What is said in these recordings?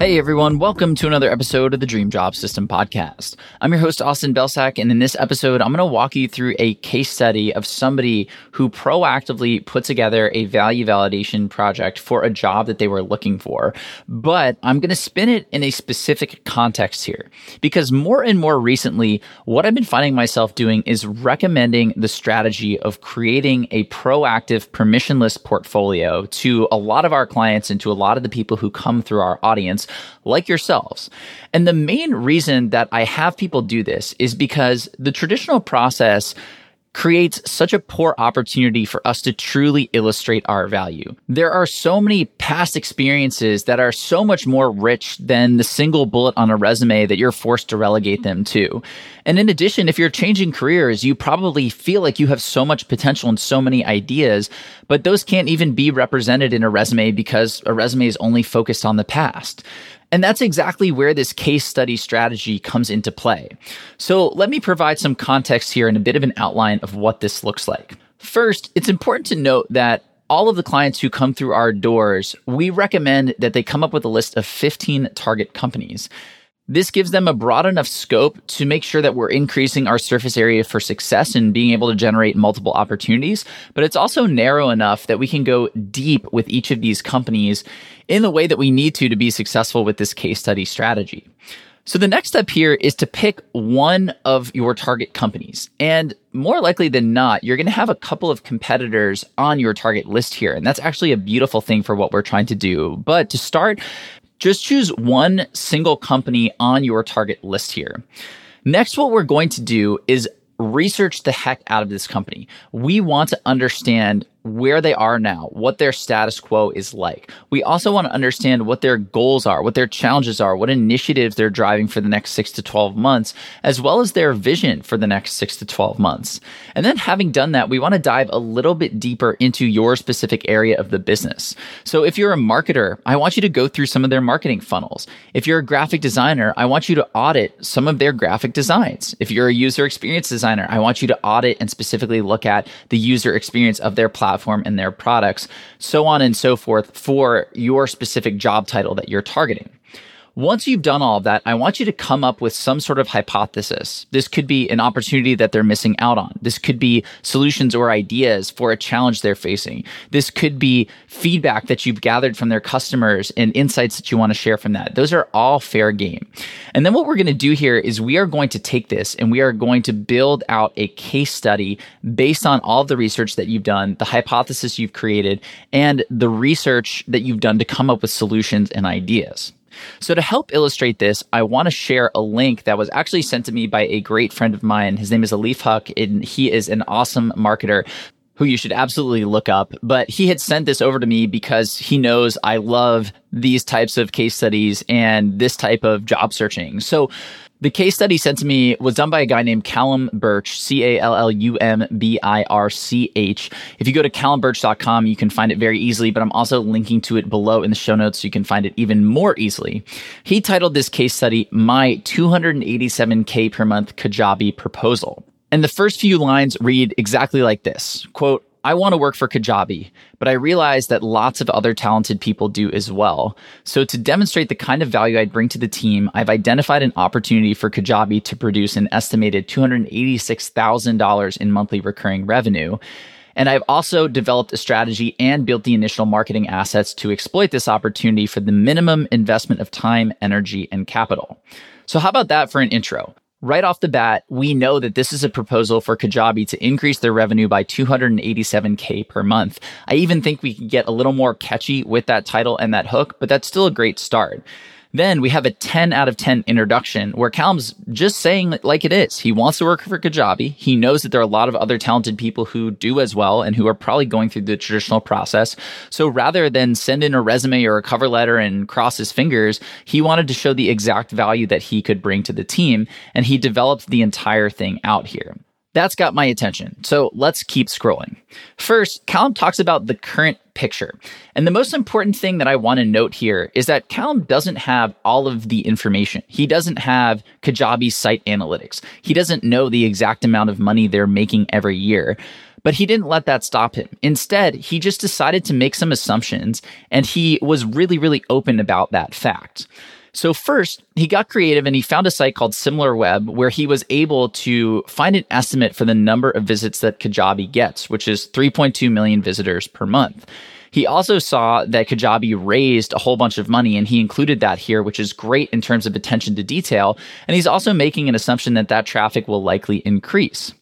Hey everyone, welcome to another episode of the Dream Job System podcast. I'm your host, Austin Belcak, and in this episode, I'm going to walk you through a case study of somebody who proactively put together a value validation project for a job that they were looking for. But I'm going to spin it in a specific context here because more and more recently, what I've been finding myself doing is recommending the strategy of creating a proactive permissionless portfolio to a lot of our clients and to a lot of the people who come through our audience like yourselves. And the main reason that I have people do this is because the traditional process creates such a poor opportunity for us to truly illustrate our value. There are so many past experiences that are so much more rich than the single bullet on a resume that you're forced to relegate them to. And in addition, if you're changing careers, you probably feel like you have so much potential and so many ideas, but those can't even be represented in a resume because a resume is only focused on the past. And that's exactly where this case study strategy comes into play. So let me provide some context here and a bit of an outline of what this looks like. First, it's important to note that all of the clients who come through our doors, we recommend that they come up with a list of 15 target companies. This gives them a broad enough scope to make sure that we're increasing our surface area for success and being able to generate multiple opportunities. But it's also narrow enough that we can go deep with each of these companies in the way that we need to to be successful with this case study strategy. So the next step here is to pick one of your target companies. And more likely than not, you're going to have a couple of competitors on your target list here. And that's actually a beautiful thing for what we're trying to do. But to start, just choose one single company on your target list here. Next, what we're going to do is research the heck out of this company. We want to understand where they are now, what their status quo is like. We also want to understand what their goals are, what their challenges are, what initiatives they're driving for the next six to 12 months, as well as their vision for the next six to 12 months. And then having done that, we want to dive a little bit deeper into your specific area of the business. So if you're a marketer, I want you to go through some of their marketing funnels. If you're a graphic designer, I want you to audit some of their graphic designs. If you're a user experience designer, I want you to audit and specifically look at the user experience of their platform platform and their products, so on and so forth for your specific job title that you're targeting. Once you've done all of that, I want you to come up with some sort of hypothesis. This could be an opportunity that they're missing out on. This could be solutions or ideas for a challenge they're facing. This could be feedback that you've gathered from their customers and insights that you want to share from that. Those are all fair game. And then what we're going to do here is we are going to take this and we are going to build out a case study based on all the research that you've done, the hypothesis you've created, and the research that you've done to come up with solutions and ideas. So, to help illustrate this, I want to share a link that was actually sent to me by a great friend of mine. His name is Alif Huq, and he is an awesome marketer who you should absolutely look up. But he had sent this over to me because he knows I love these types of case studies and this type of job searching. So, the case study sent to me was done by a guy named Callum Birch, C A L L U M B I R C H. If you go to callumbirch.com, you can find it very easily, but I'm also linking to it below in the show notes so you can find it even more easily. He titled this case study, My 287K per month Kajabi Proposal. And the first few lines read exactly like this quote, I want to work for Kajabi, but I realize that lots of other talented people do as well. So to demonstrate the kind of value I'd bring to the team, I've identified an opportunity for Kajabi to produce an estimated $286,000 in monthly recurring revenue. And I've also developed a strategy and built the initial marketing assets to exploit this opportunity for the minimum investment of time, energy, and capital. So how about that for an intro? Right off the bat, we know that this is a proposal for Kajabi to increase their revenue by 287K per month. I even think we can get a little more catchy with that title and that hook, but that's still a great start. Then we have a 10 out of 10 introduction where Callum's just saying like it is. He wants to work for Kajabi. He knows that there are a lot of other talented people who do as well and who are probably going through the traditional process. So rather than send in a resume or a cover letter and cross his fingers, he wanted to show the exact value that he could bring to the team. And he developed the entire thing out here. That's got my attention. So let's keep scrolling. First, Callum talks about the current picture. And the most important thing that I want to note here is that Callum doesn't have all of the information. He doesn't have Kajabi's site analytics. He doesn't know the exact amount of money they're making every year. But he didn't let that stop him. Instead, he just decided to make some assumptions and he was really, really open about that fact. So first, he got creative and he found a site called SimilarWeb where he was able to find an estimate for the number of visits that Kajabi gets, which is 3.2 million visitors per month. He also saw that Kajabi raised a whole bunch of money and he included that here, which is great in terms of attention to detail. And he's also making an assumption that that traffic will likely increase.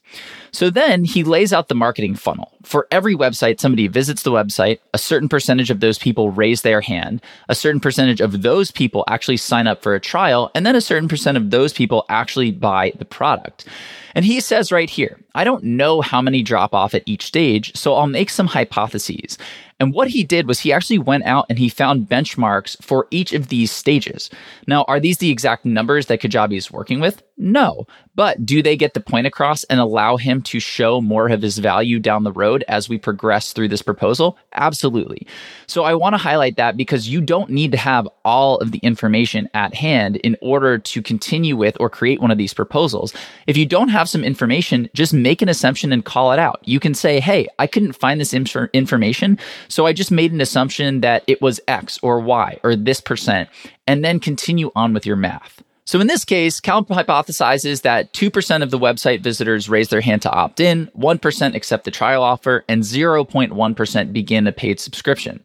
So then he lays out the marketing funnel. For every website, somebody visits the website, a certain percentage of those people raise their hand, a certain percentage of those people actually sign up for a trial, and then a certain percent of those people actually buy the product. And he says right here, I don't know how many drop off at each stage, so I'll make some hypotheses. And what he did was he actually went out and he found benchmarks for each of these stages. Now, are these the exact numbers that Kajabi is working with? No. But do they get the point across and allow him to show more of his value down the road as we progress through this proposal? Absolutely. So I want to highlight that because you don't need to have all of the information at hand in order to continue with or create one of these proposals. If you don't have some information, just make an assumption and call it out. You can say, Hey, I couldn't find this inf- information. So I just made an assumption that it was X or Y or this percent, and then continue on with your math. So in this case, Cal hypothesizes that 2% of the website visitors raise their hand to opt in, 1% accept the trial offer, and 0.1% begin a paid subscription.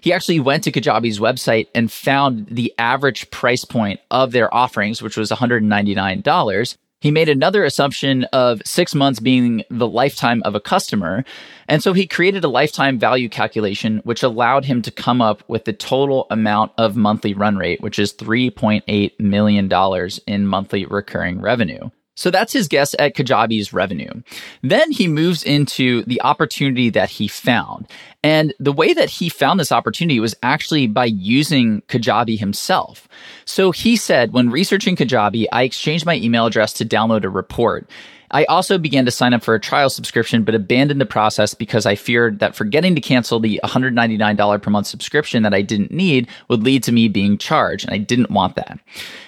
He actually went to Kajabi's website and found the average price point of their offerings, which was $199. He made another assumption of six months being the lifetime of a customer. And so he created a lifetime value calculation, which allowed him to come up with the total amount of monthly run rate, which is $3.8 million in monthly recurring revenue. So that's his guess at Kajabi's revenue. Then he moves into the opportunity that he found. And the way that he found this opportunity was actually by using Kajabi himself. So he said, when researching Kajabi, I exchanged my email address to download a report. I also began to sign up for a trial subscription, but abandoned the process because I feared that forgetting to cancel the $199 per month subscription that I didn't need would lead to me being charged, and I didn't want that.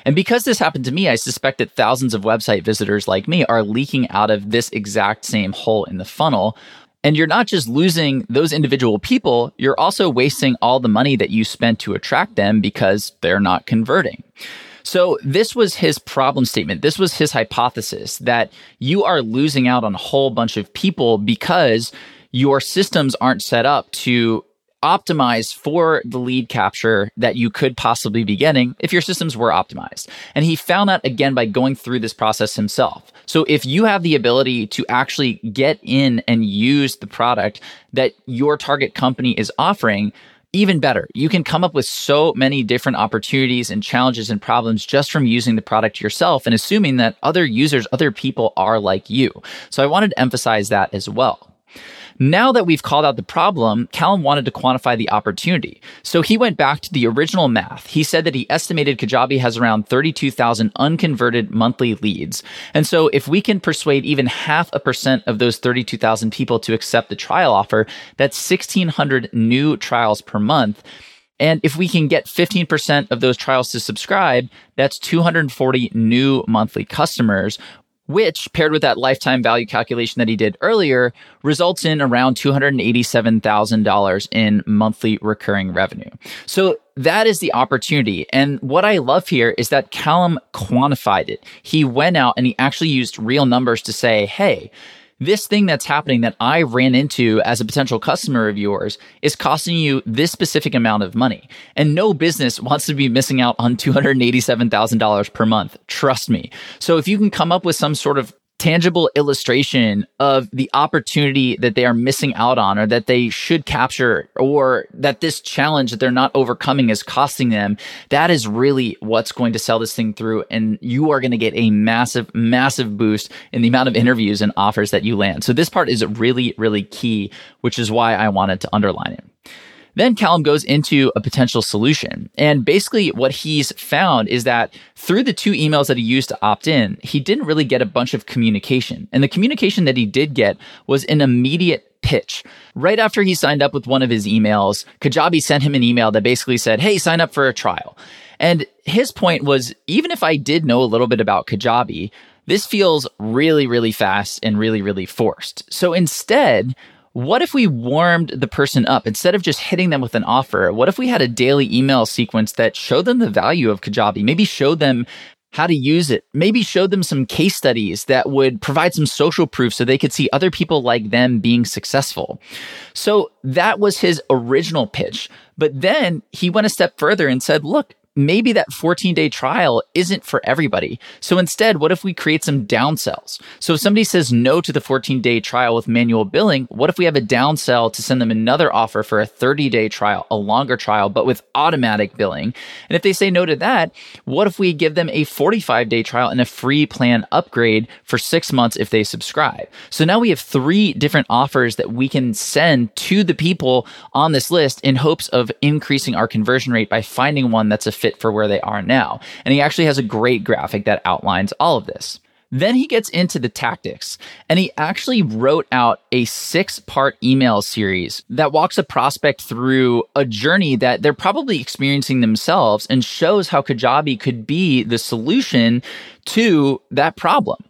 And because this happened to me, I suspect that thousands of website visitors like me are leaking out of this exact same hole in the funnel. And you're not just losing those individual people, you're also wasting all the money that you spent to attract them because they're not converting. So this was his problem statement. This was his hypothesis that you are losing out on a whole bunch of people because your systems aren't set up to optimize for the lead capture that you could possibly be getting if your systems were optimized. And he found that again by going through this process himself. So if you have the ability to actually get in and use the product that your target company is offering, even better, you can come up with so many different opportunities and challenges and problems just from using the product yourself and assuming that other users, other people are like you. So I wanted to emphasize that as well. Now that we've called out the problem, Callum wanted to quantify the opportunity. So he went back to the original math. He said that he estimated Kajabi has around 32,000 unconverted monthly leads. And so if we can persuade even half a percent of those 32,000 people to accept the trial offer, that's 1,600 new trials per month. And if we can get 15% of those trials to subscribe, that's 240 new monthly customers, which paired with that lifetime value calculation that he did earlier results in around $287,000 in monthly recurring revenue. So that is the opportunity. And what I love here is that Callum quantified it. He went out and he actually used real numbers to say, Hey, this thing that's happening that I ran into as a potential customer of yours is costing you this specific amount of money. And no business wants to be missing out on $287,000 per month. Trust me. So if you can come up with some sort of tangible illustration of the opportunity that they are missing out on or that they should capture or that this challenge that they're not overcoming is costing them that is really what's going to sell this thing through. And you are going to get a massive massive boost in the amount of interviews and offers that you land. So this part is really really key which is why i wanted to underline it then Callum goes into a potential solution. And basically, what he's found is that through the two emails that he used to opt in, he didn't really get a bunch of communication. And the communication that he did get was an immediate pitch. Right after he signed up with one of his emails, Kajabi sent him an email that basically said, Hey, sign up for a trial. And his point was even if I did know a little bit about Kajabi, this feels really, really fast and really, really forced. So instead, what if we warmed the person up instead of just hitting them with an offer? What if we had a daily email sequence that showed them the value of Kajabi? Maybe showed them how to use it. Maybe showed them some case studies that would provide some social proof so they could see other people like them being successful. So that was his original pitch. But then he went a step further and said, look, maybe that 14 day trial isn't for everybody. So instead, what if we create some downsells? So if somebody says no to the 14 day trial with manual billing, what if we have a downsell to send them another offer for a 30 day trial, a longer trial, but with automatic billing? And if they say no to that, what if we give them a 45 day trial and a free plan upgrade for six months if they subscribe? So now we have three different offers that we can send to the people on this list in hopes of increasing our conversion rate by finding one that's a fit fit for where they are now. And he actually has a great graphic that outlines all of this. Then he gets into the tactics and he actually wrote out a six part email series that walks a prospect through a journey that they're probably experiencing themselves and shows how Kajabi could be the solution to that problem.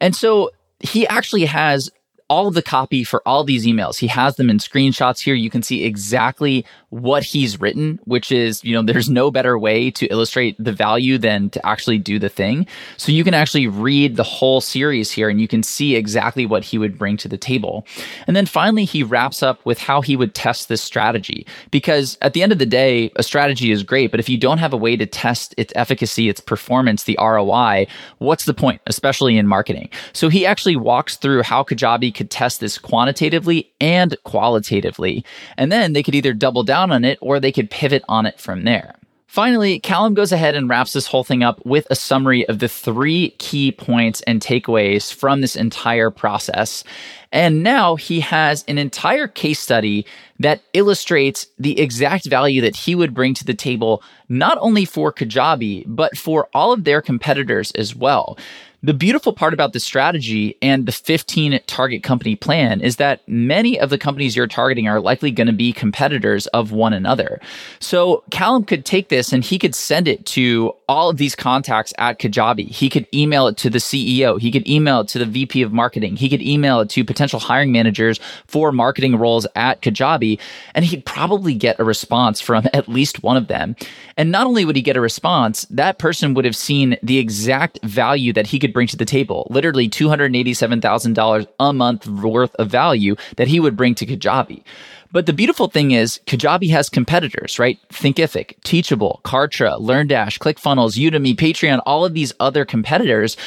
And so he actually has all of the copy for all these emails. He has them in screenshots here. You can see exactly what he's written, which is, you know, there's no better way to illustrate the value than to actually do the thing. So you can actually read the whole series here and you can see exactly what he would bring to the table. And then finally, he wraps up with how he would test this strategy. Because at the end of the day, a strategy is great, but if you don't have a way to test its efficacy, its performance, the ROI, what's the point, especially in marketing? So he actually walks through how Kajabi could test this quantitatively and qualitatively. And then they could either double down on it or they could pivot on it from there. Finally, Callum goes ahead and wraps this whole thing up with a summary of the three key points and takeaways from this entire process. And now he has an entire case study that illustrates the exact value that he would bring to the table, not only for Kajabi, but for all of their competitors as well. The beautiful part about the strategy and the 15 target company plan is that many of the companies you're targeting are likely going to be competitors of one another. So Callum could take this and he could send it to all of these contacts at Kajabi. He could email it to the CEO. He could email it to the VP of marketing. He could email it to potential hiring managers for marketing roles at Kajabi. And he'd probably get a response from at least one of them. And not only would he get a response, that person would have seen the exact value that he could bring to the table. Literally $287,000 a month worth of value that he would bring to Kajabi. But the beautiful thing is, Kajabi has competitors, right? Thinkific, Teachable, Kartra, LearnDash, ClickFunnels, Udemy, Patreon, all of these other competitors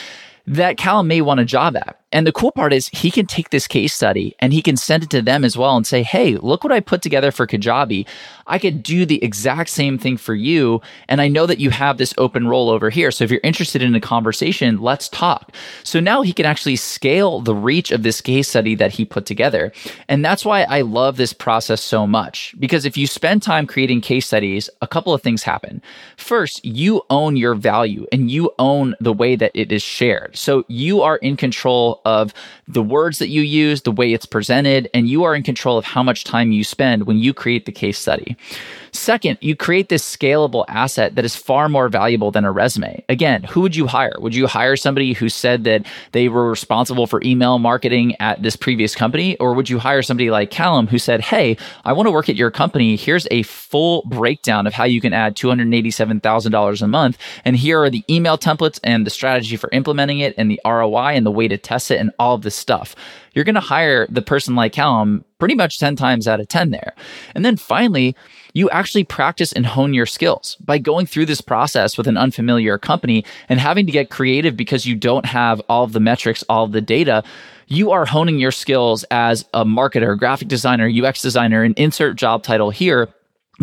that Callum may want a job at. And the cool part is he can take this case study and he can send it to them as well and say, Hey, look what I put together for Kajabi. I could do the exact same thing for you. And I know that you have this open role over here. So if you're interested in a conversation, let's talk. So now he can actually scale the reach of this case study that he put together. And that's why I love this process so much. Because if you spend time creating case studies, a couple of things happen. First, you own your value and you own the way that it is shared. So you are in control of the words that you use, the way it's presented, and you are in control of how much time you spend when you create the case study. Second, you create this scalable asset that is far more valuable than a resume. Again, who would you hire? Would you hire somebody who said that they were responsible for email marketing at this previous company? Or would you hire somebody like Callum who said, Hey, I want to work at your company. Here's a full breakdown of how you can add $287,000 a month. And here are the email templates and the strategy for implementing it and the ROI and the way to test it and all of this stuff you're going to hire the person like Callum pretty much 10 times out of 10 there. And then finally, you actually practice and hone your skills by going through this process with an unfamiliar company and having to get creative because you don't have all of the metrics, all of the data. You are honing your skills as a marketer, graphic designer, UX designer, and insert job title here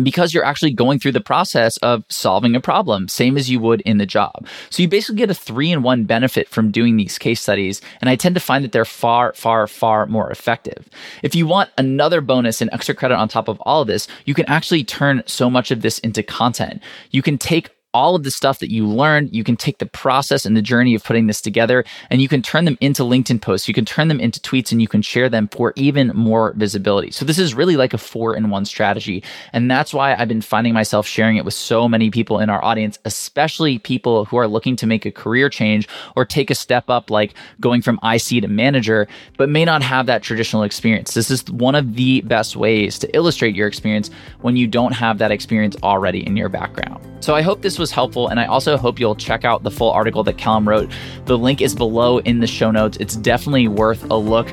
because you're actually going through the process of solving a problem, same as you would in the job. So you basically get a three in one benefit from doing these case studies. And I tend to find that they're far, far, far more effective. If you want another bonus and extra credit on top of all of this, you can actually turn so much of this into content. You can take all of the stuff that you learned, you can take the process and the journey of putting this together and you can turn them into LinkedIn posts. You can turn them into tweets and you can share them for even more visibility. So this is really like a four in one strategy. And that's why I've been finding myself sharing it with so many people in our audience, especially people who are looking to make a career change or take a step up, like going from IC to manager, but may not have that traditional experience. This is one of the best ways to illustrate your experience when you don't have that experience already in your background. So I hope this was helpful, and I also hope you'll check out the full article that Callum wrote. The link is below in the show notes. It's definitely worth a look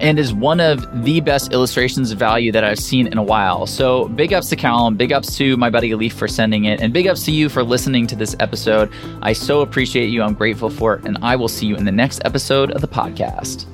and is one of the best illustrations of value that I've seen in a while. So big ups to Callum, big ups to my buddy Leaf for sending it, and big ups to you for listening to this episode. I so appreciate you. I'm grateful for it, and I will see you in the next episode of the podcast.